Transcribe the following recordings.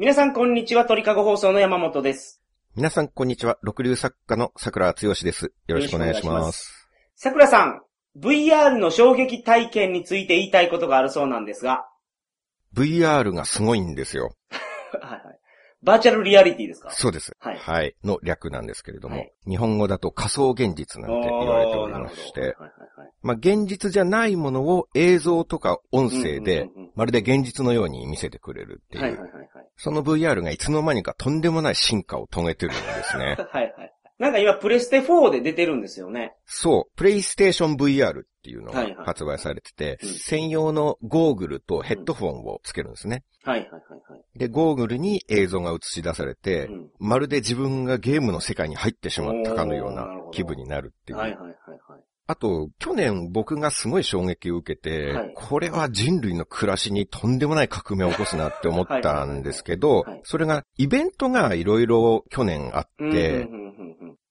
皆さんこんにちは、鳥かご放送の山本です。皆さん、こんにちは。六流作家の桜剛です。よろしくお願いします。桜さん、VR の衝撃体験について言いたいことがあるそうなんですが、VR がすごいんですよ。はいはいバーチャルリアリティですか？そうです。はいの略なんですけれども、はい日本語だと仮想現実なんて言われておりまして、まあ、現実じゃないものを映像とか音声で、うんうんうんうんまるで現実のように見せてくれるっていう、はいはいはいはい。その VR がいつの間にかとんでもない進化を遂げてるんですね。はいはい。なんか今、プレステ4で出てるんですよね。そう、プレイステーション VR っていうのが発売されてて、うん専用のゴーグルとヘッドフォンをつけるんですね。はいはいはいはい。で、ゴーグルに映像が映し出されて、うんまるで自分がゲームの世界に入ってしまったかのような気分になるっていう。はいはいはいはい。あと、去年僕がすごい衝撃を受けて、はいこれは人類の暮らしにとんでもない革命を起こすなって思ったんですけどそれがイベントがいろいろ去年あって、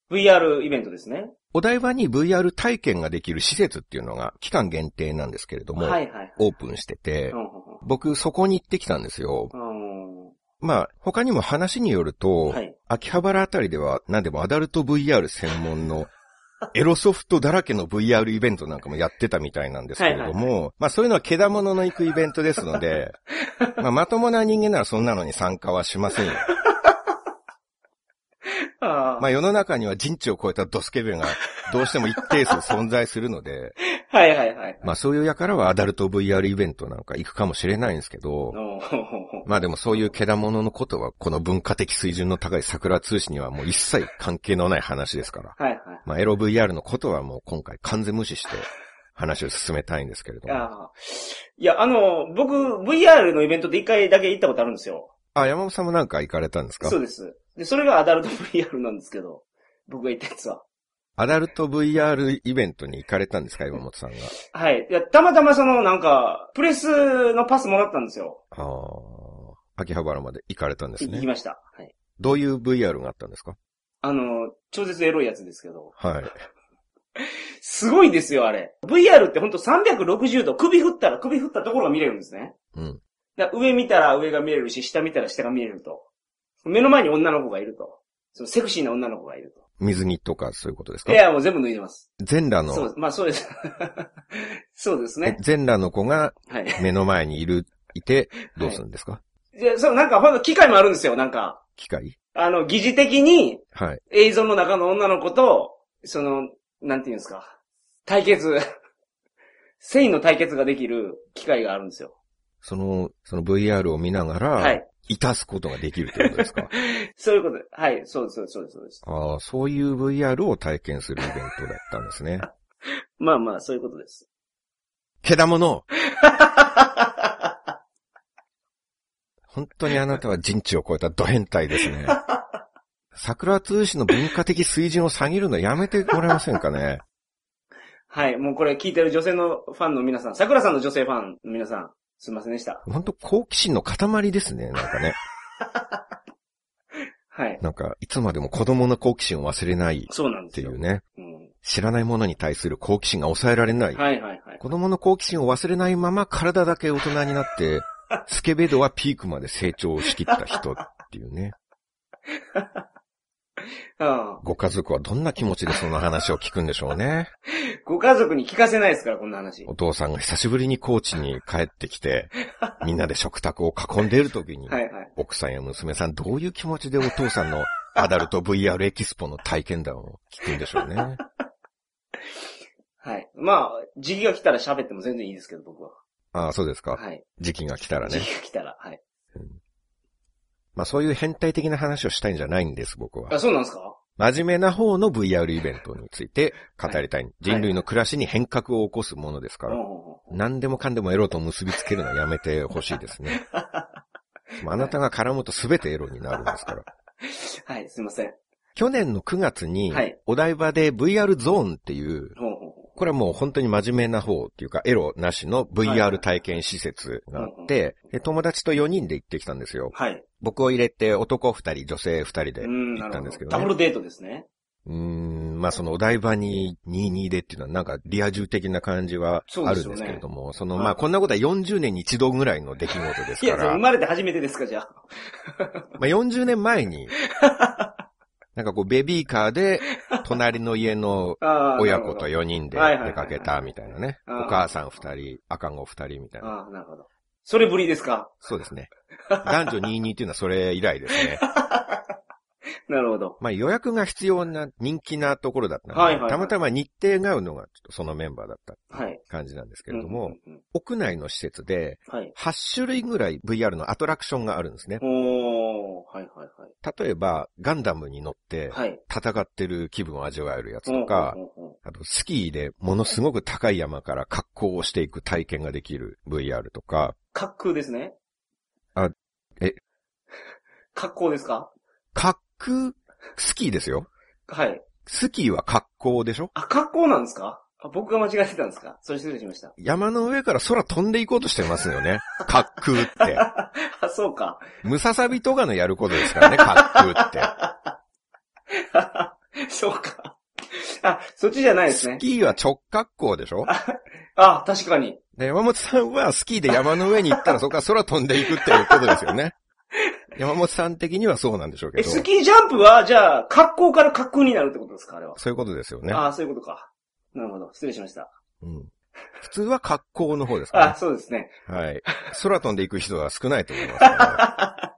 VR イベントですね。お台場に VR 体験ができる施設っていうのが期間限定なんですけれども、はいはいはい。オープンしてて僕そこに行ってきたんですよ。まあ、他にも話によると、はい。秋葉原あたりでは何でもアダルト VR 専門の エロソフトだらけの VR イベントなんかもやってたみたいなんですけれども、はいまあそういうのはけだものの行くイベントですので、まあまともな人間ならそんなのに参加はしませんよ。まあ世の中には人知を超えたドスケベが どうしても一定数存在するので、はいはいはい。まあそういう輩はアダルト VR イベントなんか行くかもしれないんですけど、まあでもそういうけだもののことはこの文化的水準の高い桜通信にはもう一切関係のない話ですから。はいはい。まあエロ VR のことはもう今回完全無視して話を進めたいんですけれども。いや、あの、僕、VR のイベントで一回だけ行ったことあるんですよ。あ、山本さんもなんか行かれたんですか？そうです。で、それがアダルト VR なんですけど、僕が行ったやつは。アダルト VR イベントに行かれたんですか山本さんが？はい。いや、たまたまその、なんか、プレスのパスもらったんですよ。ああ、秋葉原まで行かれたんですね。行きました。はい。どういう VR があったんですか？あの、超絶エロいやつですけど。はい。すごいですよ、あれ。VR ってほんと360度、首振ったら首振ったところが見れるんですね。うん。だ上見たら上が見れるし、下見たら下が見れると。目の前に女の子がいると。そのセクシーな女の子がいると。水着とかそういうことですか？いや、もう全部脱いでます。全裸の、そう。まあそうです。そうですね。全裸の子がはい。目の前にいる、いて、どうするんですか、で、そう、なんかほんと機械もあるんですよ、なんか。機械？あの、疑似的にはい。映像の中の女の子と、その、なんていうんですか？対決。繊維の対決ができる機械があるんですよ。その、その VR を見ながら、はい。いたすことができるってことですか？そういうことで。はい。そうです、そうです、そうですそうです。ああ、そういう VR を体験するイベントだったんですね。まあまあ、そういうことです。けだもの 本当にあなたは人知を超えたド変態ですね。桜通信の文化的水準を下げるのやめてもらえませんかね？はい。もうこれ聞いてる女性のファンの皆さん、桜さんの女性ファンの皆さん、すいませんでした。本当好奇心の塊ですね、なんかね。はい。なんか、いつまでも子供の好奇心を忘れないっそうなんですよ。ていうね。うん。知らないものに対する好奇心が抑えられない。はいはいはい。子供の好奇心を忘れないまま体だけ大人になって、スケベ度はピークまで成長しきった人っていうね。うん。ご家族はどんな気持ちでその話を聞くんでしょうね。ご家族に聞かせないですから、こんな話。お父さんが久しぶりに高知に帰ってきて、みんなで食卓を囲んでいる時に、はいはい。奥さんや娘さんどういう気持ちでお父さんのアダルト VR エキスポの体験談を聞くんでしょうね。はい。まあ、時期が来たら喋っても全然いいですけど、僕は。ああ、そうですか。はい。時期が来たらね時。期が来たら、はい。まあそういう変態的な話をしたいんじゃないんです、僕は。あ、そうなんですか？真面目な方の VR イベントについて語りたい。人類の暮らしに変革を起こすものですから。うんうんうん何でもかんでもエロと結びつけるのはやめてほしいですね。まああなたが絡むと全てエロになるんですから。はい、すいません。去年の9月にはい、お台場で VR ゾーンっていう、これはもう本当に真面目な方っていうか、エロなしの VR い体験施設があって、で友達と4人で行ってきたんですよう。。はい。僕を入れて男2人、女性2人でうん、行。ったんですけどね。ダブルデートですね。うーん、まあそのお台場に22でっていうのはなんかリア充的な感じはあるんですけれども、そ,、のはいまあこんなことは40年に一度ぐらいの出来事ですいや、から、生まれて初めてですか、じゃあ。まあ40年前に、なんかこうベビーカーで 隣の家の親子となるほ4人で出かけたみたいなね。お母さん2人、赤子2人みたいな。どああ、なるほど。それぶりですか？そうですね。男女22っていうのはそれ以来ですね。なるほど。まあ予約が必要な人気なところだったので、はいはいはいたまたま日程が合うのがちょっとそのメンバーだったはい。感じなんですけれども、うんうんうん屋内の施設ではい。8種類ぐらい VR のアトラクションがあるんですね。はいはいはい。例えば、ガンダムに乗ってはい。戦ってる気分を味わえるやつとか、あとスキーでものすごく高い山から滑降をしていく体験ができる VR とか、滑空ですね。あ、え？格好ですか？滑空、スキーですよ。はい。スキーは滑降でしょ？あ、格好なんですか？あ僕が間違えてたんですか？それ失礼しました。山の上から空飛んでいこうとしてますよね。滑空って。あ、そうか。ムササビとかのやることですからね、滑空って。そうか。あ、そっちじゃないですね。スキーは直滑降でしょ？あ、確かに。で、山本さんはスキーで山の上に行ったらそこから空飛んでいくっていうことですよね。山本さん的にはそうなんでしょうけえ、ど。スキージャンプは、じゃあ、格好から格好になるってことですかあれは？そういうことですよね。ああ、そういうことか。なるほど。失礼しました。うん、普通は滑降の方ですかあ、ら、そうですね。ね。はい。空飛んでいく人は少ないと思いますか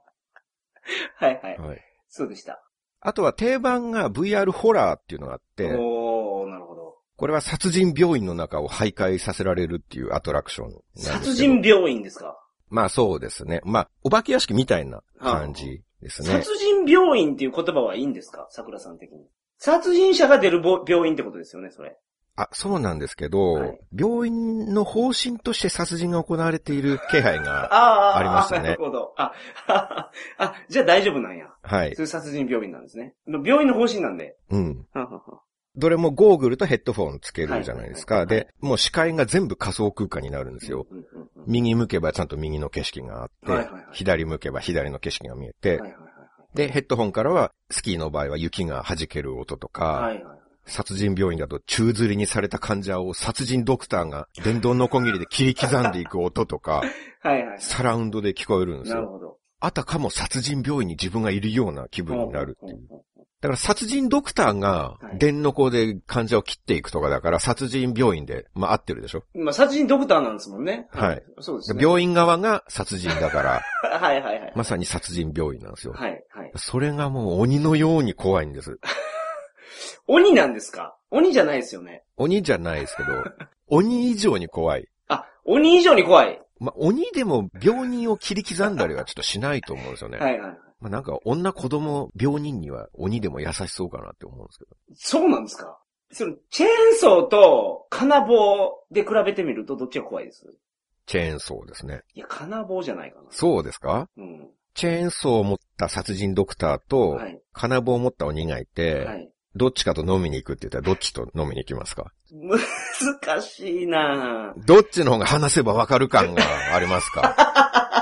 はいはい。ら、はい。そうでした。あとは定番が VR ホラーっていうのがあって、おー、なるほど。これは殺人病院の中を徘徊させられるっていうアトラクションなんですけど。殺人病院ですか？まあそうですね。まあ、お化け屋敷みたいな感じですね。殺人病院っていう言葉はいいんですか？桜さん的に。殺人者が出るぼ病院ってことですよね、それ。あ、そうなんですけど、はい病院の方針として殺人が行われている気配が、ああ、ありましたねなるほど。あ、あ、じゃあ大丈夫なんや。はいそう。いう殺人病院なんですね。病院の方針なんで。うん。はんはんはんどれもゴーグルとヘッドフォンつけるじゃないですか。で、もう視界が全部仮想空間になるんですよ。右向けばちゃんと右の景色があって、左向けば左の景色が見えて、で、ヘッドホンからは、スキーの場合は雪が弾ける音とか。殺人病院だと宙吊りにされた患者を殺人ドクターが電動のこぎりで切り刻んでいく音とか、はいはい。サラウンドで聞こえるんですよ。あたかも殺人病院に自分がいるような気分になるっていう。だから殺人ドクターがはい電の子で患者を切っていくとかだから殺人病院で、まあ合ってるでしょ？まあ、殺人ドクターなんですもんね。はい。そうですね。病院側が殺人だから、はいはいはい。まさに殺人病院なんですよ。はいはい。それがもう鬼のように怖いんです。鬼なんですか？鬼じゃないですよね。鬼じゃないですけど、鬼以上に怖い。あ、鬼以上に怖い。まあ、鬼でも病人を切り刻んだりはちょっとしないと思うんですよね。はいはい。まあ、なんか女子供病人には鬼でも優しそうかなって思うんですけど。そうなんですか？その、チェーンソーと金棒で比べてみるとどっちが怖いです？チェーンソーですね。いや、金棒じゃないかな。そうですか？うん。チェーンソーを持った殺人ドクターと、はい。金棒を持った鬼がいて、はい。どっちかと飲みに行くって言ったらどっちと飲みに行きますか？難しいなぁどっちの方が話せばわかる感がありますか？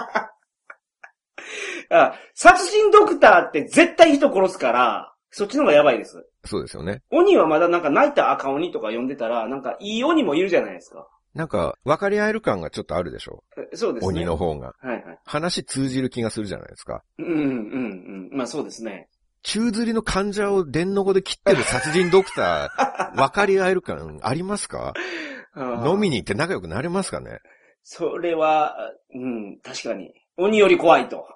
あ、殺人ドクターって絶対人殺すから、そっちの方がやばいです。そうですよね。鬼はまだなんか泣いた赤鬼とか呼んでたら、なんかいい鬼もいるじゃないですか。なんか、分かり合える感がちょっとあるでしょえそうですね。鬼の。方が。はいはい。話通じる気がするじゃないですか。うんうんうん。まあそうですね。宙吊りの患者を電の子で切ってる殺人ドクター、分かり合える感ありますか？飲みに。に行って仲良くなれますかね？それは、うん、確かに。鬼より怖いと。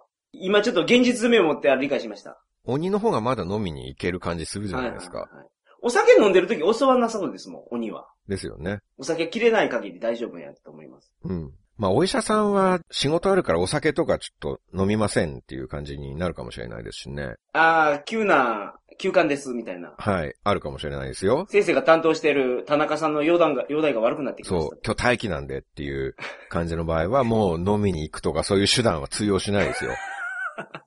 今ちょっと現実味を持って理解しました。鬼の方がまだ飲みに行ける感じするじゃないですか。はいはいはいお酒飲んでる時襲わなそうですもん、鬼は。ですよね。お酒切れない限り大丈夫やと思います。うん。まあ、お医者さんは仕事あるからお酒とかちょっと飲みませんっていう感じになるかもしれないですしね。ああ、急な、休館です、みたいな。はい。あるかもしれないですよ。先生が担当している田中さんの容体が、容体が悪くなってきました。そう、今日待機なんでっていう感じの場合はもう飲みに行くとかそういう手段は通用しないですよ。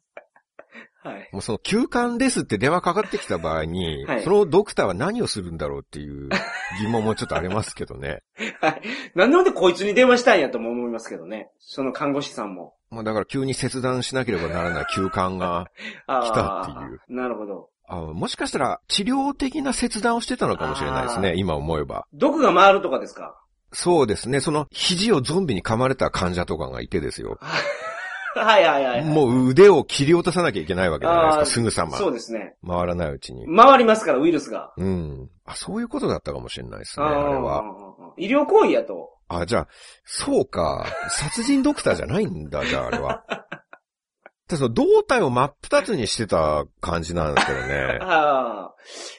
はい。もうその休館ですって電話かかってきた場合に、はいそのドクターは何をするんだろうっていう疑問もちょっとありますけどね。はい。なんでほんでこいつに電話したんやとも思いますけどね。その看護師さんも。まあだから急に切断しなければならない休館が、あ来たっていう。なるほど。あもしかしたら治療的な切断をしてたのかもしれないですね、今思えば。毒が回るとかですか？そうですね、その肘をゾンビに噛まれた患者とかがいてですよ。はいはいはい。もう腕を切り落とさなきゃいけないわけじゃないですか、すぐさま。そうですね。回らないうちに。回りますから、ウイルスが。うん。あ、そういうことだったかもしれないですね、あれは。医療行為やと。あ、じゃあ、そうか。殺人ドクターじゃないんだ、じゃああれは。ただその胴体を真っ二つにしてた感じなんですけどね。ああ。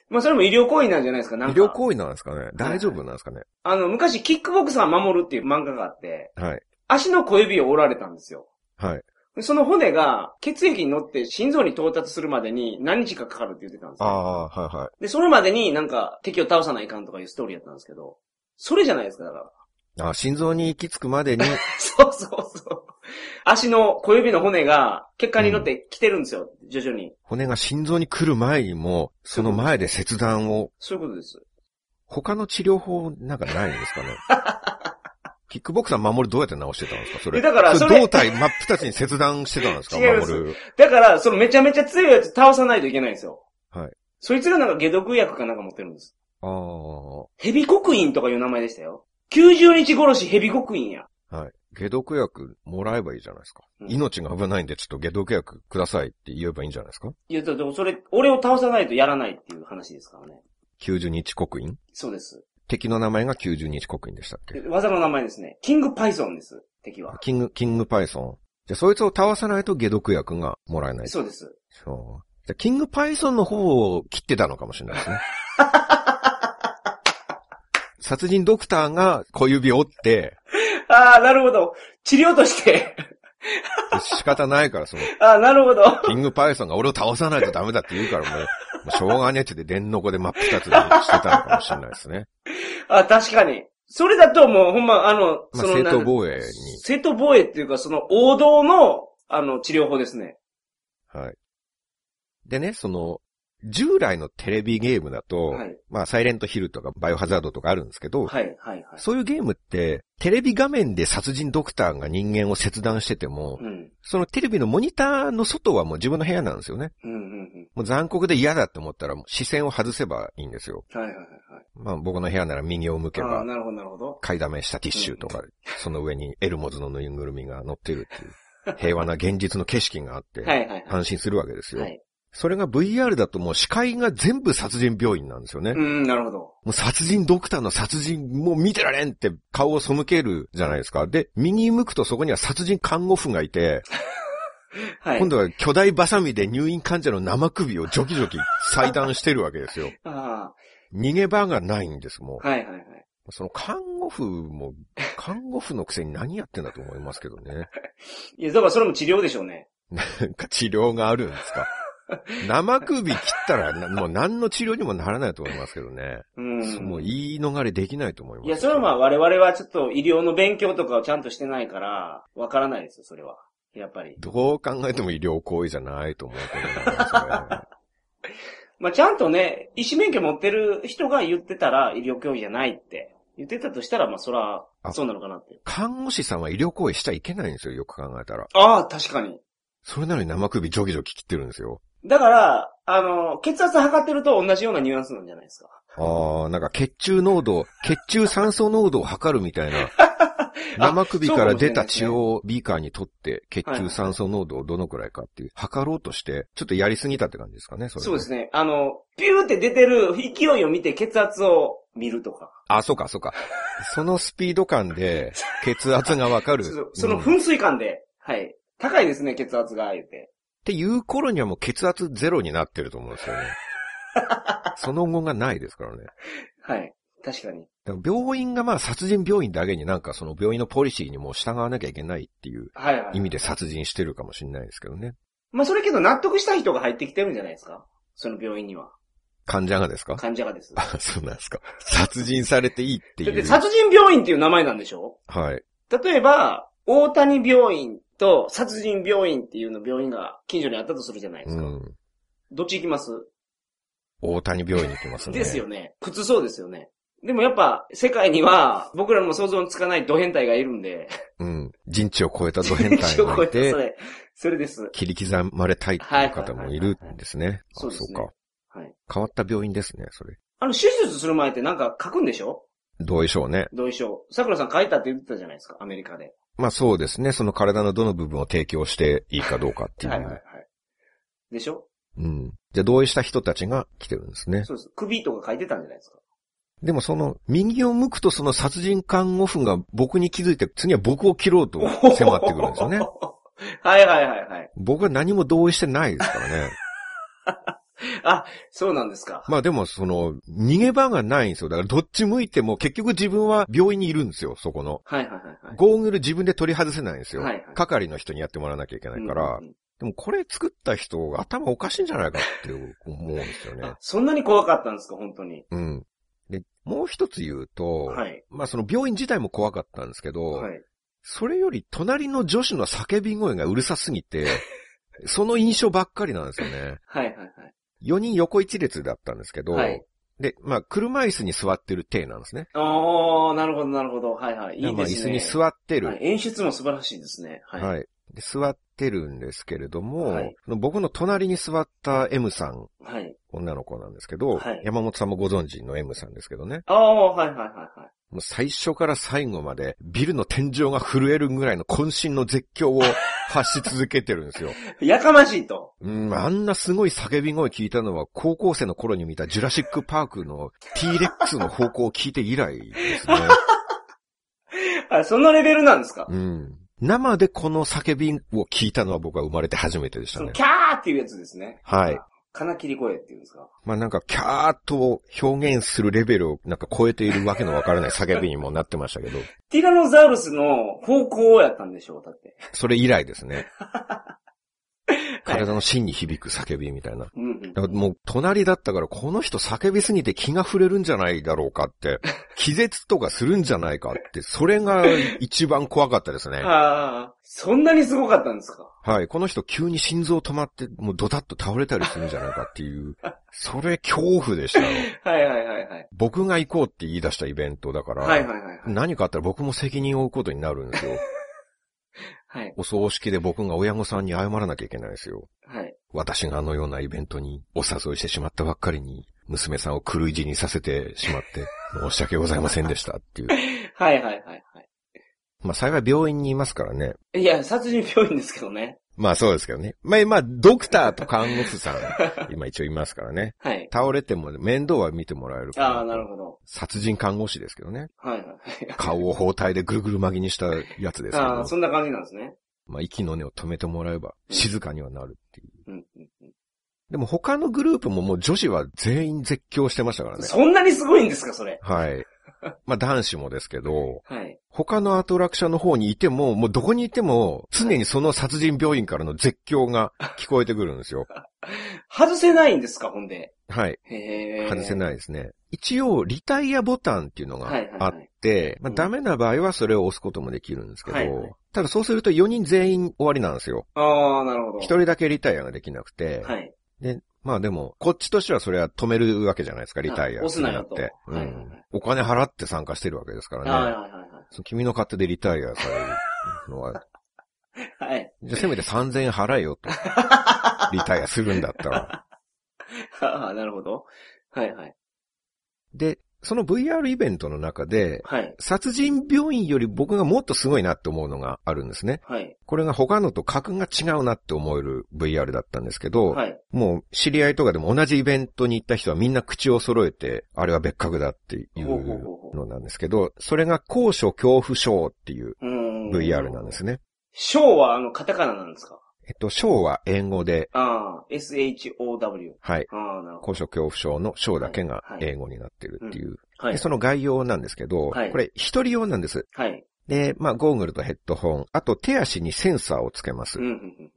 まあそれも医療行為なんじゃないですか、なんか。医療行為なんですかね大丈夫なんですかねあの、昔、キックボクサー守るっていう漫画があって、はい。足の小指を折られたんですよ。はい。でその骨が血液に乗って心臓に到達するまでに何日かかかるって言ってたんですよ。ああ、はいはい。で、それまでになんか敵を倒さないかんとかいうストーリーやったんですけど、それじゃないですか、だから。あ心臓に行き着くまでに、そうそうそう。足の小指の骨が血管に乗ってきてるんですよ、徐々に。骨が心臓に来る前にも、その前で切断を、そういうことです。他の治療法なんかないんですかね？キックボクサー守るどうやって治してたんですか？それ。えだからそそれれ胴体真っ二つに切断してたんですか？違います守る。だから、そのめちゃめちゃ強いやつ倒さないといけないんですよ。はい。そいつがなんか解毒薬かなんか持ってるんです。ああ。ヘビ刻印とかいう名前でしたよ。90日殺しヘビ刻印や。はい。解毒薬もらえばいいじゃないですか。うん命が危ないんでちょっと解毒薬くださいって言えばいいんじゃないですか？いや、だってそれ、俺を倒さないとやらないっていう話ですからね。?90 日刻印？そうです。敵の名前が90日刻印でしたっけ？で技の名前ですね。キングパイソンです。敵は。キング、キングパイソン？じゃあそいつを倒さないと解毒薬がもらえない。そうです。そう。じゃあキングパイソンの方を切ってたのかもしれないですね。殺人ドクターが小指を折って、ああ、なるほど。治療として。仕方ないからその、あ あ、なるほど。キングパイソンが俺を倒さないとダメだって言うからもう、もうしょうがねえって言って電の子で真っ二つにしてたのかもしれないですね。あ確かに。それだともうほんま、あの、まあ、その、正当な防衛に。正当防衛っていうか、その王道の、あの、治療法ですね。はい。でね、その、従来のテレビゲームだと、はい。まあ、サイレントヒルとかバイオハザードとかあるんですけど、はい、はい、はい。そういうゲームって、テレビ画面で殺人ドクターが人間を切断してても、うん。そのテレビのモニターの外はもう自分の部屋なんですよね。うん、うん、うん。もう残酷で嫌だって思ったら視線を外せばいいんですよ。はい、はい、はい。まあ僕の部屋なら右を向けば、なるほど、なるほど。買いだめしたティッシュとか、その上にエルモズのぬいぐるみが乗ってるっていう、平和な現実の景色があって、はい、はい、はい。安心するわけですよ。はい。それが VR だともう視界が全部殺人病院なんですよね。うん、なるほど。もう殺人ドクターの殺人もう見てられんって顔を背けるじゃないですか。で、右向くとそこには殺人看護婦がいて、はい。今度は巨大バサミで入院患者の生首をジョキジョキ裁断してるわけですよ。あ逃げ場がないんです、もあ、はい、はい、はい。う。その看護婦も、看護婦のくせに何やってんだと思いますけどね。いや、だからそれも治療でしょうね。なんか治療があるんですか？生首切ったらな、もう何の治療にもならないと思いますけどね。うん。もう言い逃れできないと思います。いや、それはまあ我々はちょっと医療の勉強とかをちゃんとしてないから、わからないですよ、それは。やっぱり。どう考えても医療行為じゃないと思うけどなそれ まあちゃんとね、医師免許持ってる人が言ってたら医療教育じゃないって言ってたとしたら、まあそら、あそうなのかなって。看護師さんは医療行為しちゃいけないんですよ、よく考えたら。ああ、確かに。それなのに生首ジョキジョキ切ってるんですよ。だから、あの、血圧測ってると同じようなニュアンスなんじゃないですか。ああ、なんか血中濃度、血中酸素濃度を測るみたいな。生首から出た血をビーカーに取って、血中酸素濃度をどのくらいかっていう、測ろうとして、ちょっとやりすぎたって感じですかね、それ、そうですね。あの、ピューって出てる勢いを見て血圧を見るとか。あ、そうか、そうか。そのスピード感で、血圧がわかる。そその噴水感で、はい。高いですね、血圧が、言って。ていう頃にはもう血圧ゼロになってると思うんですよね。その後がないですからね。はい。確かに。だから病院がまあ殺人病院だけになんかその病院のポリシーにも従わなきゃいけないっていう。意味で殺人してるかもしれないですけどね。まあそれけど納得した人が入ってきてるんじゃないですか？その病院には。患者がですか？患者がです。だあ、そうなんですか。殺人されていいっていう。って殺人病院っていう名前なんでしょ？はい。例えば、大谷病院と殺人病院っていうの病院が近所にあったとするじゃないですか。うん。どっち行きます、大谷病院に行きますね。ですよね。普通そうですよね。でもやっぱ、世界には、僕らも想像のつかないド変態がいるんで。うん。人知を超えたド変態人を超えたそがいて、れ、それです。切り刻まれたいっていう方もいるんですね。あそうですねそうか。はい。変わった病院ですね、それ。あの、手術する前ってなんか書くんでしょ？同意書ね。同意書。桜さん書いたって言ってたじゃないですか、アメリカで。まあそうですね。その体のどの部分を提供していいかどうかっていう。はいはいはい。でしょ？うん。じゃあ同意した人たちが来てるんですね。そうです。首とか書いてたんじゃないですか？でもその、右を向くとその殺人看護婦が僕に気づいて、次は僕を切ろうと迫ってくるんですよね。はいはいはいはい。僕は何も同意してないですからね。あ、そうなんですか。まあでもその、逃げ場がないんですよ。だからどっち向いても結局自分は病院にいるんですよ、そこの。はいはいはいはい。ゴーグル自分で取り外せないんですよ。はいはい係の人にやってもらわなきゃいけないから。うんうんうんでもこれ作った人が頭おかしいんじゃないかって思うんですよねあ。、そんなに怖かったんですか、本当に。うん。で、もう一つ言うと、はい。まあその病院自体も怖かったんですけど、はい。それより隣の女子の叫び声がうるさすぎて、その印象ばっかりなんですよね。はいはいはい。4人横一列だったんですけど、はいで、まあ車椅子に座ってる体なんですね。ああ、なるほどなるほど。はいはい。いいまあですね。椅子に座ってる。はい演出も素晴らしいですね。はい。はい。で座ってるんですけれども、はい僕の隣に座った M さん、はい。女の子なんですけど、はい山本さんもご存知の M さんですけどね。ああ、はいはいはいはい。もう最初から最後までビルの天井が震えるぐらいの渾身の絶叫を発し続けてるんですよ。やかましいと。うん、あんなすごい叫び声聞いたのは高校生の頃に見たジュラシックパークの T-Rex の方向を聞いて以来ですね。あ、そのレベルなんですか？うん。生でこの叫びを聞いたのは僕は生まれて初めてでしたね。キャーっていうやつですね。はい。金切り声っていうんですか？まあなんか、キャーっと表現するレベルをなんか超えているわけのわからない叫びにもなってましたけど、ティラノザウルスの方向やったんでしょう、だって。それ以来ですね。体の芯に響く叫びみたいな。もう隣だったからこの人叫びすぎて気が触れるんじゃないだろうかって、気絶とかするんじゃないかって、それが一番怖かったですね。ああ、そんなにすごかったんですか？はい。この人急に心臓止まって、もうドタッと倒れたりするんじゃないかっていう、それ恐怖でしたよ。はいはいはいはい。僕が行こうって言い出したイベントだから、はいはいはいはい。何かあったら僕も責任を負うことになるんですよ。はい。お葬式で僕が親御さんに謝らなきゃいけないですよ。はい。私があのようなイベントにお誘いしてしまったばっかりに、娘さんを狂い死にさせてしまって、申し訳ございませんでしたっていう。はいはいはいはまあ幸い病院にいますからね。い。いや、殺人病院ですけどね。まあそうですけどね。まあまあ、ドクターと看護婦さん、今一応いますからね。はい。倒れても面倒は見てもらえる。ああ、なるほど。殺人看護師ですけどね。はいはい。顔を包帯でぐるぐる巻きにしたやつですけどああ、。そんな感じなんですね。まあ息の根を止めてもらえば静かにはなるっていう。うんうんうん。でも他のグループももう女子は全員絶叫してましたからね。そんなにすごいんですか、それ。はい。まあ男子もですけど、はい。他のアトラクションの方にいても、もうどこにいても、常にその殺人病院からの絶叫が聞こえてくるんですよ。外せないんですか、ほんで？はい。外せないですね。一応、リタイアボタンっていうのがはいはいはいあって、まあうんダメな場合はそれを押すこともできるんですけど、はいはいただそうすると4人全員終わりなんですよ。ああ、なるほど。一人だけリタイアができなくて、はい。で、まあでも、こっちとしてはそれは止めるわけじゃないですか、リタイアはい押すなよとって。うん。お金払って参加してるわけですからね。はいはいはいその君の勝手でリタイアされるのは、はい。はい。じゃあせめて3000円払えよと。リタイアするんだったら。ああ、なるほど。はいはい。で、その VR イベントの中で、はい。殺人病院より僕がもっとすごいなって思うのがあるんですね。はい。これが他のと格が違うなって思える VR だったんですけど、はい。もう知り合いとかでも同じイベントに行った人はみんな口を揃えて、あれは別格だっていほうのなんですけど、それが高所恐怖症っていう。VR なんですね。ショーはあの、カタカナなんですか？えっと、症は英語で、ああ、SHOW。はい。ああ、なるほ高所恐怖症の症だけがはい英語になってるっていう。ど。はい。でその概要なんですけど、はいこれ一人用なんです。はい。で、まあ、ゴーグルとヘッドホン、あと手足にセンサーをつけますうん、。うん、うん。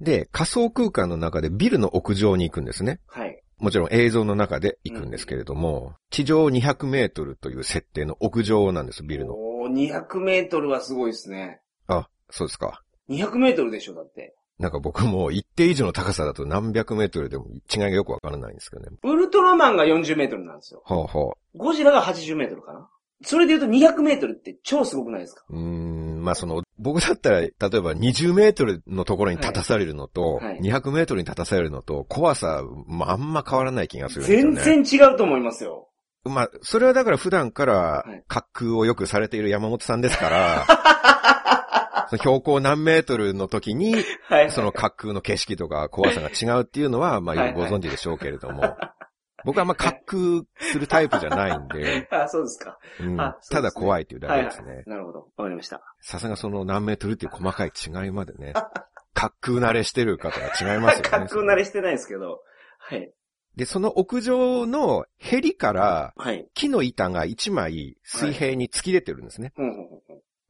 で、仮想空間の中でビルの屋上に行くんですね。はい。もちろん映像の中で行くんですけれども、地上200メートルという設定の屋上なんです、ビルの。おー、200メートルはすごいですね。あ、そうですか。200メートルでしょ、だって。なんか僕も一定以上の高さだと何百メートルでも違いがよくわからないんですけどね。ウルトラマンが40メートルなんですよ。はあはあ。ゴジラが80メートルかな？それで言うと200メートルって超すごくないですか？うーん、まあその、僕だったら、例えば20メートルのところに立たされるのと、はいはい200メートルに立たされるのと、怖さ、まああんま変わらない気がするすよ全ね。然違うと思いますよ。まあ、それはだから普段からはい滑空をよくされている山本さんですから、その標高何メートルの時に、はい。その滑空の景色とか怖さが違うっていうのは、まあはいはいご存知でしょうけれども、僕はあんま滑空するタイプじゃないんで、あ、そうですか。うんただ怖いっていうだけですね。なるほど。わかりました。さすがその何メートルっていう細かい違いまでね、滑空慣れしてる方は違いますよね。滑空慣れしてないですけど。はい。で、その屋上のヘリからはい。木の板が1枚水平に突き出てるんですね。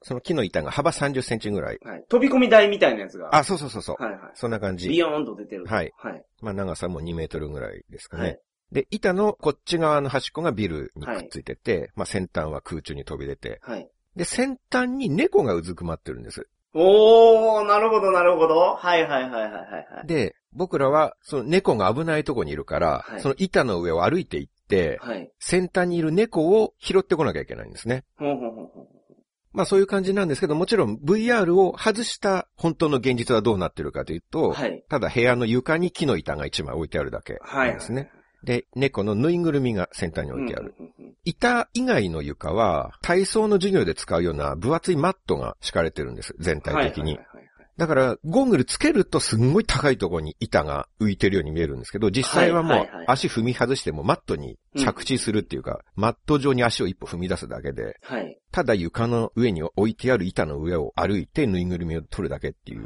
その木の板が幅30センチぐらい。んはい。飛び込み台みたいなやつが。あ、そうそうそうそう。はいはい。そんな感じ。ビヨーンと出てる。はい。はい。まあ長さも2メートルぐらいですかね。はいで、板のこっち側の端っこがビルにくっついてて、まあ先端は空中に飛び出て、はい。で、先端に猫がうずくまってるんです。おー、なるほど、なるほど。はいはいはいはいはいはい。で、僕らは、その猫が危ないとこにいるから、はいその板の上を歩いていって、はい。先端にいる猫を拾ってこなきゃいけないんですね。ほんほんほんほん。まあそういう感じなんですけど、もちろん VR を外した本当の現実はどうなってるかというと、はい。ただ部屋の床に木の板が1枚置いてあるだけはい。なんですね。。で、猫のぬいぐるみが先端に置いてある。板以外の床は、体操の授業で使うような分厚いマットが敷かれてるんです。全体的に。はいはいはいはいだから、ゴーグルつけるとすんごい高いところに板が浮いてるように見えるんですけど、実際はもうはいはいはい足踏み外してもマットに着地するっていうか、マット上に足を一歩踏み出すだけで、はい。ただ床の上に置いてある板の上を歩いてぬいぐるみを取るだけっていう。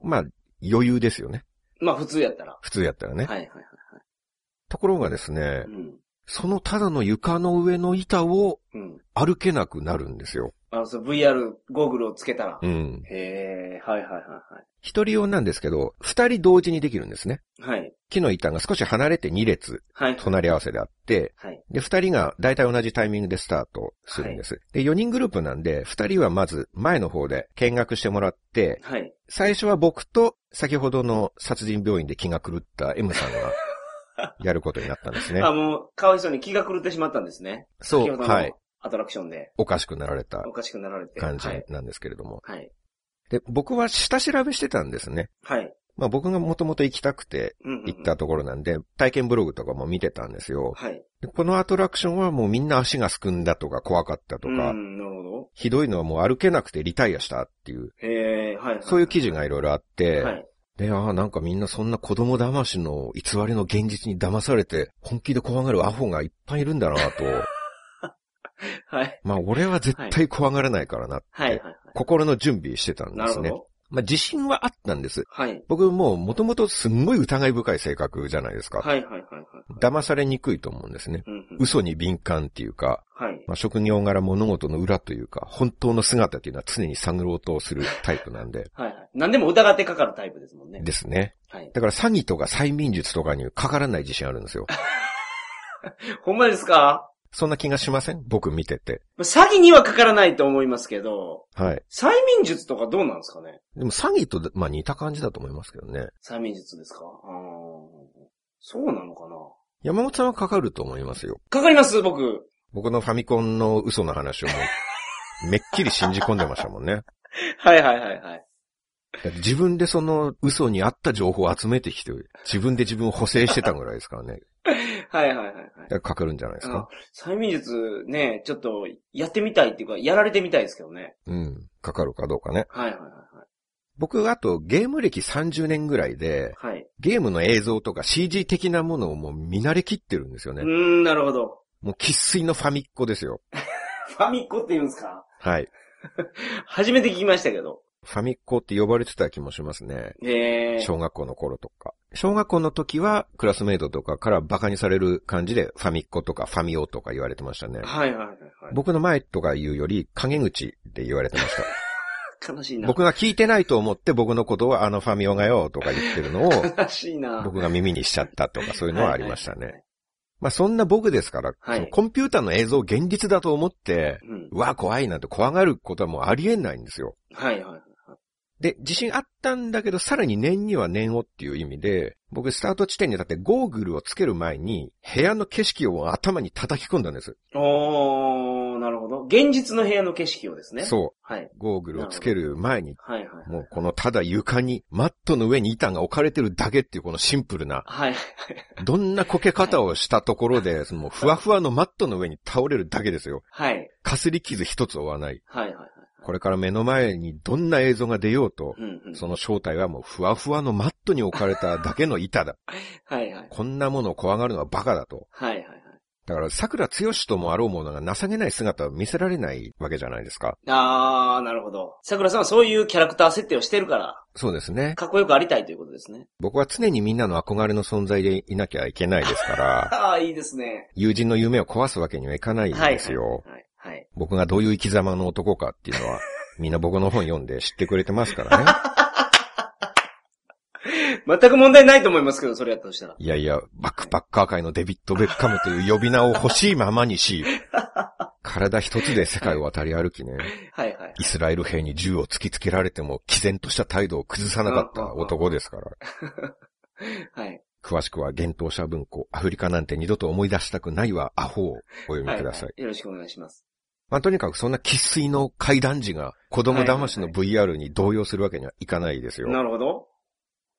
まあ余裕ですよね。まあ普通やったら。普通やったらね。はいはいはいところがですねはい。、うん。そのただの床の上の板をうん。歩けなくなるんですよ。あの、そう、VR ゴーグルをつけたら。うん。へえ、はいはいはい一人用なんですけど、二人同時にできるんですね。はい。はい。木の板が少し離れて2列、はい。隣り合わせであって、はい。で、二人が大体同じタイミングでスタートするんです。で、4人グループなんで、二人はまず前の方で見学してもらって、はい。最初は僕と先ほどの殺人病院で気が狂った M さんが やることになったんですねあ、。もう、かわいそうに気が狂ってしまったんですね。そう、はい。アトラクションで。おかしくなられたおかしくなられて。感じはい。なんですけれども。はい。で、僕は下調べしてたんですね。はい。まあ僕がもともと行きたくて行ったところなんで、体験ブログとかも見てたんですよ。はい。でこのアトラクションはもうみんな足がすくんだとか怖かったとか、うん、なるほど。ひどいのはもう歩けなくてリタイアしたっていう、へえ、はいはい。そういう記事がいろいろあって、はい。で、ああ、なんかみんなそんな子供騙しの偽りの現実に騙されて、本気で怖がるアホがいっぱいいるんだなと。はい。まあ俺は絶対怖がらないからなって、はい。はい。心の準備してたんですね。まあ自信はあったんです。はい。僕もう元々すんごい疑い深い性格じゃないですか。はいはいはいはい。騙されにくいと思うんですね。うんうん。嘘に敏感っていうか、はい。まあ、職業柄物事の裏というか、本当の姿っていうのは常に探ろうとするタイプなんで、はいはい。何でも疑ってかかるタイプですもんね。ですね。はい。だから詐欺とか催眠術とかにかからない自信あるんですよ。ほんまですか？そんな気がしません？僕見てて。詐欺にはかからないと思いますけど、はい。催眠術とかどうなんですかね？でも詐欺と、まあ似た感じだと思いますけどね。催眠術ですか？そうなのかな？山本さんはかかると思いますよ。かかります、僕。僕のファミコンの嘘の話をもう、めっきり信じ込んでましたもんね。はいはいはいはい。自分でその嘘に合った情報を集めてきて、自分で自分を補正してたぐらいですからね。はいはいはいはい。だからかかるんじゃないですか？あ催眠術ね、ちょっとやってみたいっていうか、やられてみたいですけどね。うん。かかるかどうかね。はいはいはい僕、あと、ゲーム歴30年ぐらいで、はい。はい。ゲームの映像とか CG 的なものをもう見慣れきってるんですよね。うーん、なるほど。もう喫水のファミッコですよ。ファミコって言うんですか？はい。初めて聞きましたけど。ファミッコって呼ばれてた気もしますね。小学校の頃とか。小学校の時は、クラスメイトとかからバカにされる感じで、ファミッコとかファミオとか言われてましたね。はいはいはいはい。僕の前とか言うより、陰口って言われてました。悲しいな。僕が聞いてないと思って僕のことをあのファミオがよとか言ってるのを、悲しいな。僕が耳にしちゃったとかそういうのはありましたはいはいね。まあそんな僕ですから、はいコンピューターの映像を現実だと思って、うん。うわ、怖いなんて怖がることはもうありえないんですよ。はいはいはい。で、自信あったんだけど、さらに念には念をっていう意味で、僕スタート地点に立ってゴーグルをつける前に、部屋の景色を頭に叩き込んだんです。おー、なるほど。現実の部屋の景色をですね。う。そう。はい。ゴーグルをつける前に、はいはい。もうこのただ床に、マットの上に板が置かれてるだけっていうこのシンプルな、はい。どんなこけ方をしたところで、そのふわふわのマットの上に倒れるだけですよ。はい。かすり傷一つ負わないはいはい。これから目の前にどんな映像が出ようと、うんうん。その正体はもうふわふわのマットに置かれただけの板だ。はいはい。こんなものを怖がるのはバカだと。はいはいはい。だから、桜強しともあろうものが情けない姿を見せられないわけじゃないですか。あー、なるほど。桜さんはそういうキャラクター設定をしてるから、そうですね。かっこよくありたいということですね。僕は常にみんなの憧れの存在でいなきゃいけないですから、あー、いいですね。友人の夢を壊すわけにはいかないんはい。ですよ。はい。はい。僕がどういう生き様の男かっていうのは、みんな僕の本読んで知ってくれてますからね。全く問題ないと思いますけど、それやったとしたら。いやいや、バックパッカー界のデビッド・ベッカムという呼び名を欲しいままにし、体一つで世界を渡り歩きね、はいはい。イスラエル兵に銃を突きつけられても、毅然とした態度を崩さなかった男ですから。はい。詳しくは、幻冬者文庫、アフリカなんて二度と思い出したくないわ、アホをお読みください。はよろしくお願いします。まあ、とにかくそんな喫水の怪談時が子供騙しの VR に動揺するわけにはいかないですよ。なるほど。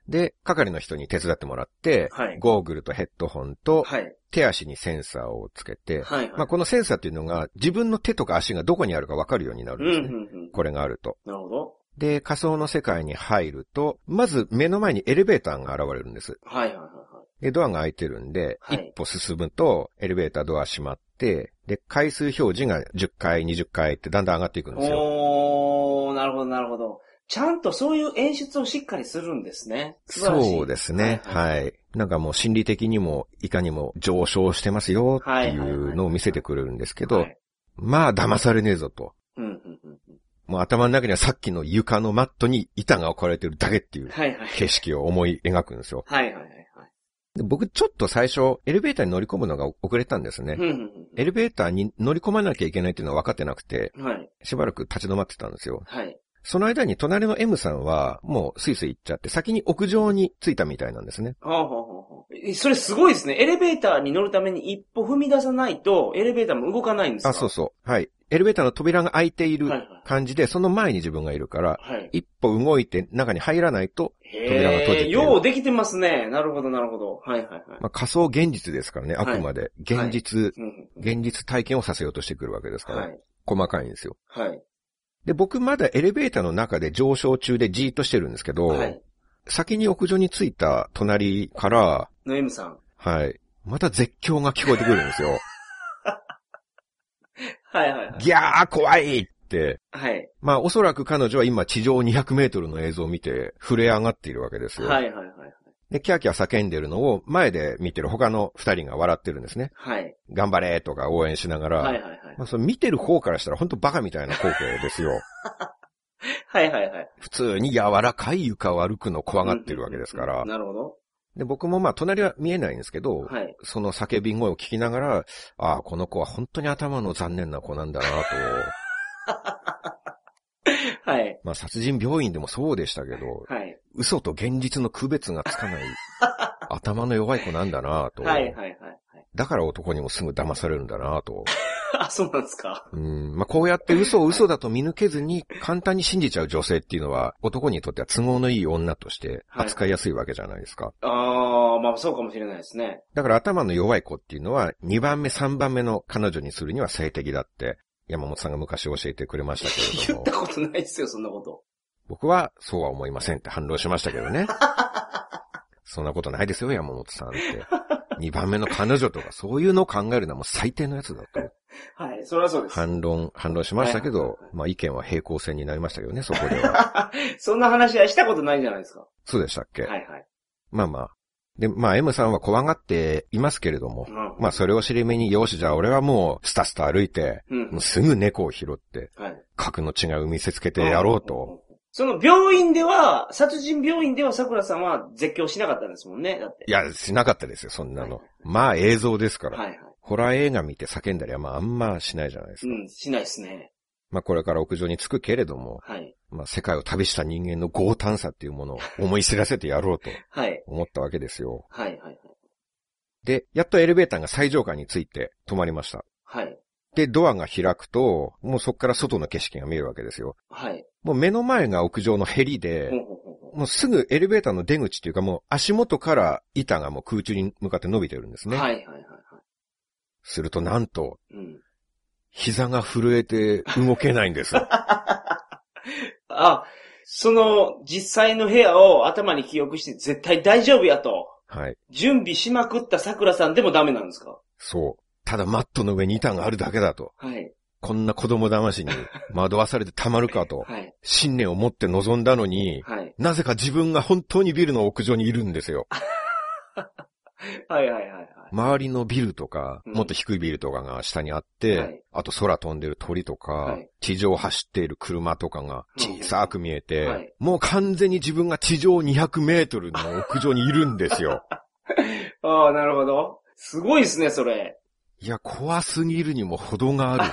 で、係の人に手伝ってもらって、はいゴーグルとヘッドホンとはい。手足にセンサーをつけて、はいはい。まあ、このセンサーっていうのが自分の手とか足がどこにあるかわかるようになるうんん、ですうんね。、うん。これがあると。なるほど。で、仮想の世界に入ると、まず目の前にエレベーターが現れるんです。はいはいはいはい。で、ドアが開いてるんで、はい一歩進むと、エレベータードア閉まって、で、回数表示が10回、20回ってだんだん上がっていくんですよ。おー、なるほどなるほど。ちゃんとそういう演出をしっかりするんですね。そうですね。い。はい。なんかもう心理的にも、いかにも上昇してますよっていうのを見せてくれるんですけどはい、まあ騙されねえぞと。うんうんうんうん。もう頭の中にはさっきの床のマットに板が置かれてるだけっていう。景色を思い描くんですよ。はいはいはいはい。で僕ちょっと最初、エレベーターに乗り込むのが遅れたんですねうん。うんエレベーターに乗り込まなきゃいけないっていうのは分かってなくて、うん。はい。しばらく立ち止まってたんですよ。はい。その間に隣の M さんはもうスイスイ行っちゃって先に屋上に着いたみたいなんですね。はあはあはあはあえそれすごいですね。エレベーターに乗るために一歩踏み出さないと、エレベーターも動かないんですか？あ、そうそう。はい。エレベーターの扉が開いている感じで、その前に自分がいるから、はい。一歩動いて中に入らないと、扉が閉じてるようできてますね。なるほどなるほど。はいはいはい。まあ、仮想現実ですからね、あくまで。現実、現実体験をさせようとしてくるわけですから、はい。細かいんですよ。はい。で、僕まだエレベーターの中で上昇中でじーっとしてるんですけど、はい。先に屋上に着いた隣から、の M さん。はい、また絶叫が聞こえてくるんですよ。はいはいはい。ギャー怖いって。はい。まあおそらく彼女は今地上200メートルの映像を見て震え上がっているわけですよ。はいはいはい。で、キャーキャー叫んでるのを前で見てる他の二人が笑ってるんですね。はい。頑張れとか応援しながら。はいはいはい。まあ、その見てる方からしたら本当バカみたいな光景ですよ。はいはいはい。普通に柔らかい床を歩くのを怖がってるわけですから。なるほど。で、僕もまあ隣は見えないんですけど、はい。その叫び声を聞きながら、ああ、この子は本当に頭の残念な子なんだなと。はい。まあ殺人病院でもそうでしたけど、はい。嘘と現実の区別がつかない 頭の弱い子なんだなと。はいはいはいはい。だから男にもすぐ騙されるんだなと。あ、そうなんですか。うん。まあ、こうやって嘘を嘘だと見抜けずに簡単に信じちゃう女性っていうのは男にとっては都合のいい女として扱いやすいわけじゃないですか。ああ、まあそうかもしれないですね。だから頭の弱い子っていうのは2番目3番目の彼女にするには性的だって山本さんが昔教えてくれましたけれども 言った。ことないですよ、そんなこと。僕はそうは思いませんって反論しましたけどね。そんなことないですよ、山本さんって。2番目の彼女とかそういうのを考えるのはもう最低のやつだと。はい、それはそうです。反論、反論しましたけどまあ意見は平行線になりましたけどね、そこでは。そんな話はしたことないじゃないですか？そうでしたっけ、はいはい。まあまあ。で、まあ M さんは怖がっていますけれども、うんまあそれを尻目に、よし、じゃあ俺はもうスタスタ歩いて、うんもうすぐ猫を拾って、はい。格の違いを見せつけてやろうと。。その病院では、殺人病院では桜さんは絶叫しなかったんですもんね、だって。いや、しなかったですよ、そんなのはい。まあ映像ですから。はいはい。ホラー映画見て叫んだりはまああんましないじゃないですか。うん、しないですね。まあこれから屋上に着くけれども、はい。まあ世界を旅した人間の強胆さっていうものを思い知らせてやろうと はい。思ったわけですよ。はい。はい。で、やっとエレベーターが最上階に着いて止まりました。はい。で、ドアが開くと、もうそこから外の景色が見えるわけですよ。はい。もう目の前が屋上のヘリでもうすぐエレベーターの出口っていうかもう足元から板がもう空中に向かって伸びてるんですね。はい。はい。はい。はい。するとなんと、うん。膝が震えて動けないんです。あ、その、実際の部屋を頭に記憶して絶対大丈夫やと、はい。準備しまくった桜さんでもダメなんですか？そう。ただマットの上に板があるだけだと。はい。こんな子供騙しに惑わされてたまるかと。はい。信念を持って臨んだのに、はい。なぜか自分が本当にビルの屋上にいるんですよ。はいはいはいはい。周りのビルとか、うんもっと低いビルとかが下にあって、はいあと空飛んでる鳥とか、はい地上を走っている車とかが小さく見えて、はいもう完全に自分が地上200メートルの屋上にいるんですよ。ああ、なるほど。すごいですね、それ。いや、怖すぎるにも程がある。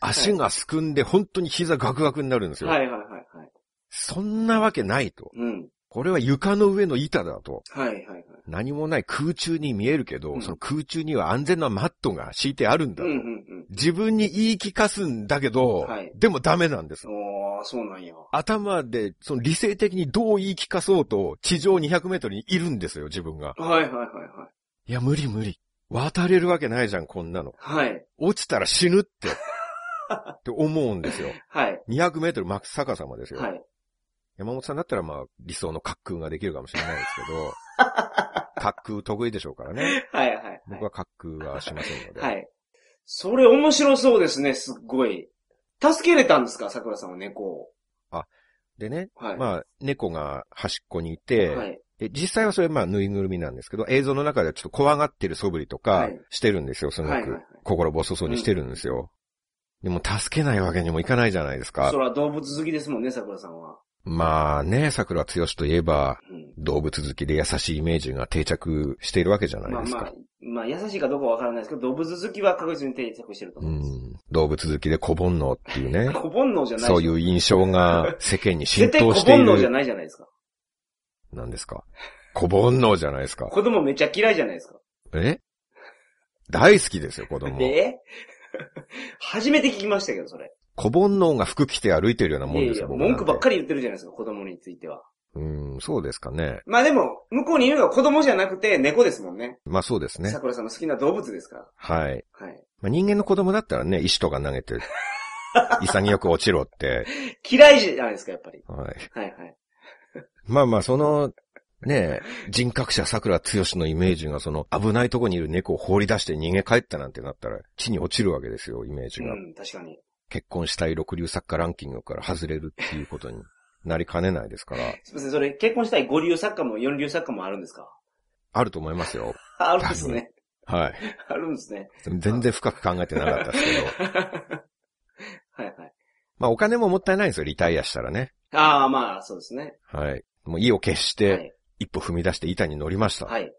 足がすくんで本当に膝ガクガクになるんですよ。はいはいはいはい。そんなわけないと。うん。これは床の上の板だと。はいはいはい。何もない空中に見えるけど、うんその空中には安全なマットが敷いてあるんだと。うんうんうん。自分に言い聞かすんだけど、はいでもダメなんです。おー、そうなんや。頭で、その理性的にどう言い聞かそうと、地上200メートルにいるんですよ、自分が。はいはいはいはい。いや、無理無理。渡れるわけないじゃん、こんなの。はい。落ちたら死ぬって。って思うんですよ。はい。200メートル真っ逆さまですよ。はい。山本さんだったらまあ理想の滑空ができるかもしれないですけど、滑空得意でしょうからね。はいはい。僕は滑空はしませんので。はい。それ面白そうですね、すっごい。助けれたんですか、桜さんは猫を。でね、はい。まあ猫が端っこにいて、はい。で実際はそれまあぬいぐるみなんですけど、映像の中ではちょっと怖がってる素振りとかはいしてるんですよ、すごくはいはいはい。心細そうにしてるんですよ。でも助けないわけにもいかないじゃないですかそ。ら動物好きですもんね、桜さんは。まあね、桜剛といえば、うん。動物好きで優しいイメージが定着しているわけじゃないですか。まあまあ、まあ優しいかどうかわからないですけど、動物好きは確実に定着してるとう思います。ん、動物好きで小煩悩っていうね、小煩悩じゃないそういう印象が世間に浸絶対小透してい煩悩じゃる。ないじゃないですか。なんですか？小煩悩じゃないですか。子供めっちゃ嫌いじゃないですか。え？大好きですよ、子供。え初めて聞きましたけど、それ。小煩悩が服着て歩いてるようなもんですよ、いやいや、文句ばっかり言ってるじゃないですか、子供については。うん、そうですかね。まあでも、向こうにいるのは子供じゃなくて猫ですもんね。まあそうですね。桜さんの好きな動物ですから。はい。はい。まあ、人間の子供だったらね、石とか投げて、潔く落ちろって。嫌いじゃないですか、やっぱり。はい。はいはい。まあまあ、その、ねえ、人格者桜剛のイメージがその危ないとこにいる猫を放り出して逃げ帰ったなんてなったら地に落ちるわけですよ、イメージが。うん、確かに。結婚したい六流作家ランキングから外れるっていうことになりかねないですから、すみません、それ結婚したい五流作家も四流作家もあるんですか？あると思いますよ。あるんですね。はい。あるんですね。全然深く考えてなかったですけど。はいはい。まあお金ももったいないんですよ、リタイアしたらね。ああ、まあ、そうですね。はい。もう意を決しはて、い。一歩踏み出して板に乗りました。はい。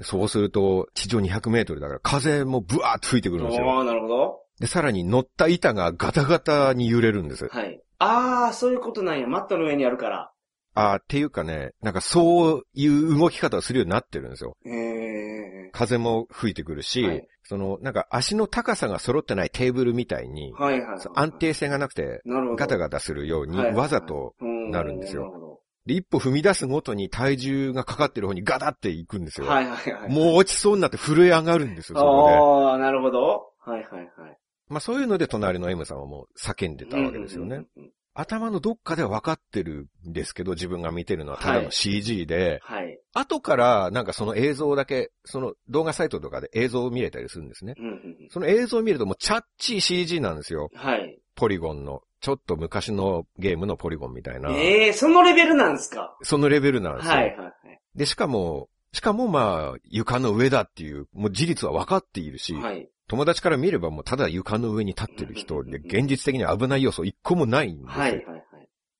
そうすると、地上200メートルだから風もブワーッと吹いてくるんですよ。ああ、なるほど。で、さらに乗った板がガタガタに揺れるんです。はい。ああ、そういうことなんや。マットの上にあるから。あーっていうかね、なんかそういう動き方をするようになってるんですよ。へえ。風も吹いてくるし、はいその、なんか足の高さが揃ってないテーブルみたいに、はいはいはい。そう安定性がなくて。ガタガタするように、はいはいはいわざと、ななるんですよなるほで一歩踏み出すごとに体重がかかってる方にガタっていくんですど。よ。はいはいはい。もう落ちそうになって震え上がるんですよ、そこで。ああ、なるほど。はいはいはい。まあそういうので隣の M さんはもう叫んでたわけですよね。うんうんうんうん。頭のどっかでは分かってるんですけど、自分が見てるのはただのはい CG で、はい。後からなんかその映像だけ、その動画サイトとかで映像を見れたりするんですね。うんうんうん。その映像を見るともうチャッチー CG なんですよ。はい。ポリゴンの。ちょっと昔のゲームのポリゴンみたいな。ええそのレベルなんですか？そのレベルなんですよ。はいはいはい。で、しかも、しかもまあ、床の上だっていう、もう事実は分かっているし、はい。友達から見ればもうただ床の上に立ってる人で、現実的に危ない要素一個もないんですよ。はいはいはい。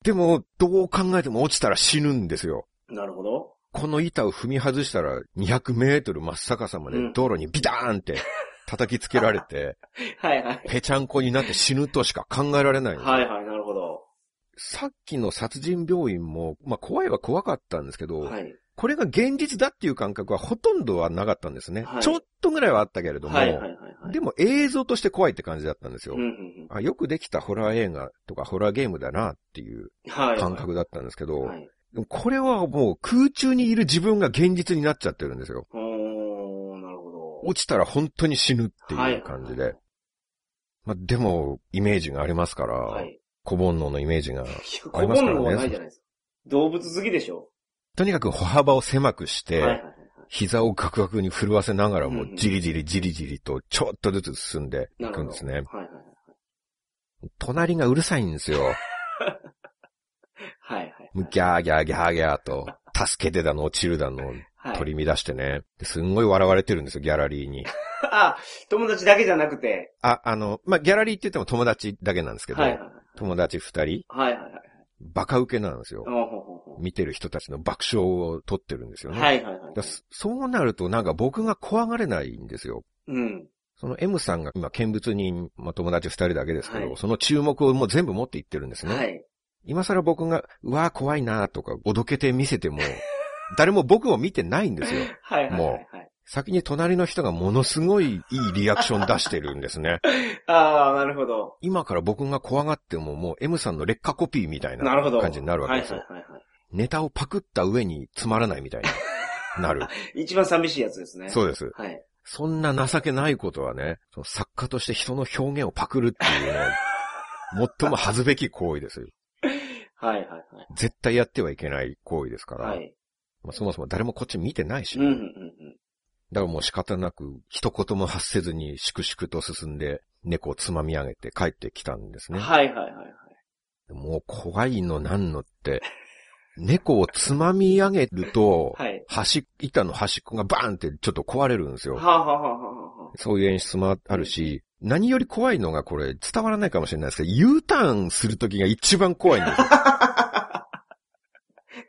でも、どう考えても落ちたら死ぬんですよ。なるほど。この板を踏み外したら200メートル真っ逆さまでうん道路にビターンって叩きつけられて、はいはい。ぺちゃんこになって死ぬとしか考えられない。はいはい、なるほど。さっきの殺人病院も、まあ怖いは怖かったんですけど、はい。これが現実だっていう感覚はほとんどはなかったんですね。はいちょっとぐらいはあったけれども、はいはいはいはい。でも映像として怖いって感じだったんですよ。うんうんうん、あよくできたホラー映画とかホラーゲームだなっていうはい。感覚だったんですけど、はい。でもこれはもう空中にいる自分が現実になっちゃってるんですよ。なるほど。落ちたら本当に死ぬってはいいう感じで。まあ、でも、イメージがありますから、はい。小煩悩のイメージが。あ小りますからね煩悩はないじゃないですか。動物好きでしょ。とにかく歩幅を狭くして。膝をガクガクに震わせながらもじりじりじりじりとちょっとずつ進んでい。くんですね。隣がうるさいんですよ。はい。はいはい。ギャーギャーギャーギャーと、助けてだの、落ちるだの、はい。取り乱してね。ですんごい笑われてるんですよ、ギャラリーに。あ、友達だけじゃなくて？あ、あの、まあ、ギャラリーって言っても友達だけなんですけど、はいはいはい。友達二人、はいはいはい。バカ受けなんですよお。ほほほ見てる人たちの爆笑を取ってるんですよね。はいはいはいだ。そそうなるとなんか僕が怖がれないんですよ。うん。その M さんが今見物人、まあ、友達二人だけですけど、はいその注目をもう全部持っていってるんですね。はい。今更僕が、うわー怖いなーとか、おどけて見せても、誰も僕を見てないんですよ。はいはいはいもはい。先に隣の人がものすごいいいリアクション出してるんですね。ああ、なるほど。今から僕が怖がってももう M さんの劣化コピーみたいななるほど。感じになるわけですよ。はいはいはいはい。ネタをパクった上につまらないみたいになる。一番寂しいやつですね。そうです。はい。そんな情けないことはね、その作家として人の表現をパクるっていうのは、最も恥ずべき行為ですよ。はいはいはい。絶対やってはいけない行為ですから。はい。まあ、そもそも誰もこっち見てないし、うんうんうんだからもう仕方なく、一言も発せずに粛々と進んで、猫をつまみ上げて帰ってきたんですうん。ね。はいはいはいはい。もう怖いのなんのって、猫をつまみ上げると、はい。端、板の端っこがバーンってちょっと壊れるんですよは。あ、はあはあはあはそういう演出もあるし、何より怖いのがこれ伝わらないかもしれないですけど、U ターンするときが一番怖いんですよ。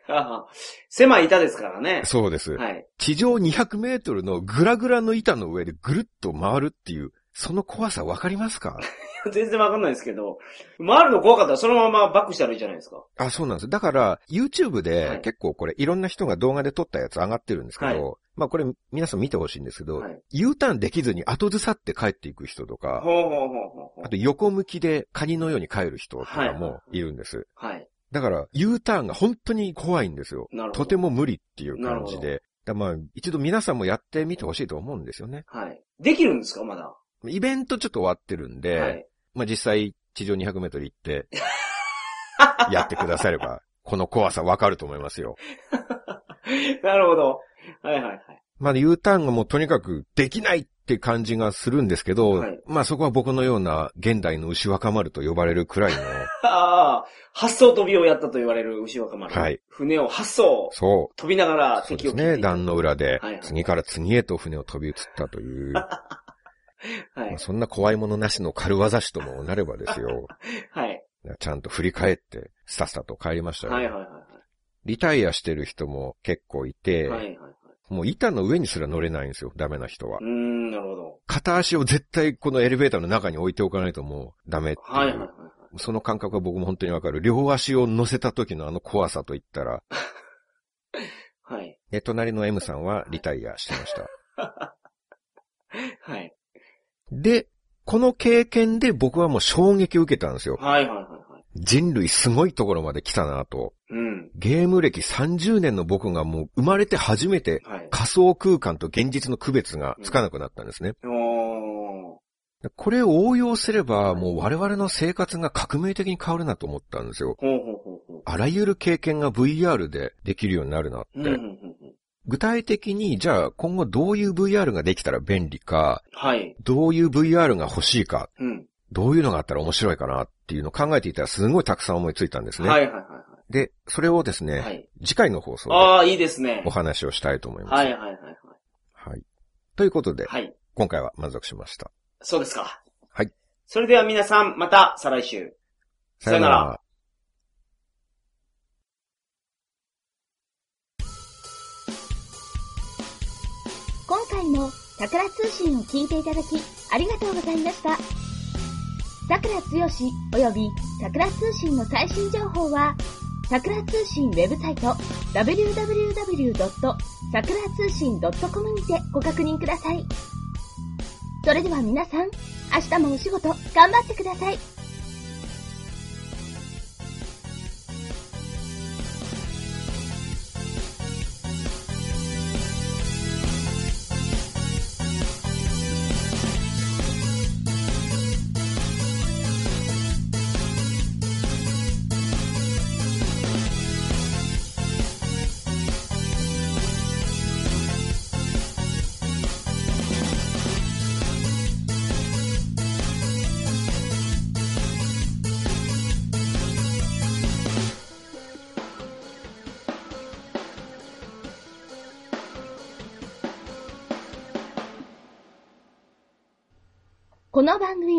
あ、はあ狭い板ですからね。そうです。はい。地上200メートルのグラグラの板の上でぐるっと回るっていう、その怖さわかりますか？全然わかんないですけど、回るの怖かったらそのままバックしたらいいじゃないですか。あ、そうなんです。だから、YouTube はでい結構これいろんな人が動画で撮ったやつ上がってるんですけど、はまあこれ皆さん見てほしいんですけど、はい U ターンできずに後ずさって帰っていく人とか、ほうほうほうほうほうあと横向きでカニのように帰る人とかはいもいるんです。はい。だから、U ターンが本当に怖いんですよ。なるほど。とても無理っていう感じなで。だまあ、一度皆さんもやってみてほしいと思うんですよね。はい。できるんですか？まだ。イベントちょっと終わってるんで、はい。まあ実際地上200メートル行って、やってくだされば、この怖さわかると思いますよ。なるほど。はいはいはい。まあ U ターンがもうとにかくできないって感じがするんですけど、はいまあそこは僕のような現代の牛若丸と呼ばれるくらいの、ああ、発想飛びをやったと言われる牛若丸。はい。船を発想、そ飛びながらう、そう敵ですね、を切っていく段の裏ではいはい、次から次へと船を飛び移ったという、はい。まあそんな怖いものなしの軽業師ともなればですよ、はい。ちゃんと振り返って、スタスタと帰りましたよ。はいはいはいリタイアしてる人も結構いて、はい。はいはいはい。もう板の上にすら乗れないんですよ、ダメな人はうー。ん、なるほど。片足を絶対このエレベーターの中に置いておかないともうダメっていう。はいはいはいはい。その感覚は僕も本当にわかる。両足を乗せた時のあの怖さと言ったら、はい。で、隣の M さんはリタイアしてました。はい。で、この経験で僕はもう衝撃を受けたんですよ。はいはいはいはい。人類すごいところまで来たなと。うん。ゲーム歴30年の僕がもう生まれて初めてはい。仮想空間と現実の区別がつかなくなったんですね。おー。これを応用すればもう我々の生活が革命的に変わるなと思ったんですよ。ほうほうほうほう。あらゆる経験が VR でできるようになるなって。うんうんうんうん。具体的に、じゃあ今後どういう VR ができたら便利か、はい。どういう VR が欲しいか、うん。どういうのがあったら面白いかなっていうのを考えていたらすごいたくさん思いついたんですね。はいはいはいはで、それをですね、い。はい。次回の放送でああ、いいですねお。話をしたいと思います。はいはいはいはい。はい。ということで、はい。今回は満足しました。そうですか。はい。それでは皆さん、また再来週。さよなら。回も桜通信を聞いていただき、ありがとうございました。桜つよし及び桜通信の最新情報は、桜通信ウェブサイト www. 桜通信 .com にてご確認ください。それでは皆さん、明日もお仕事頑張ってください。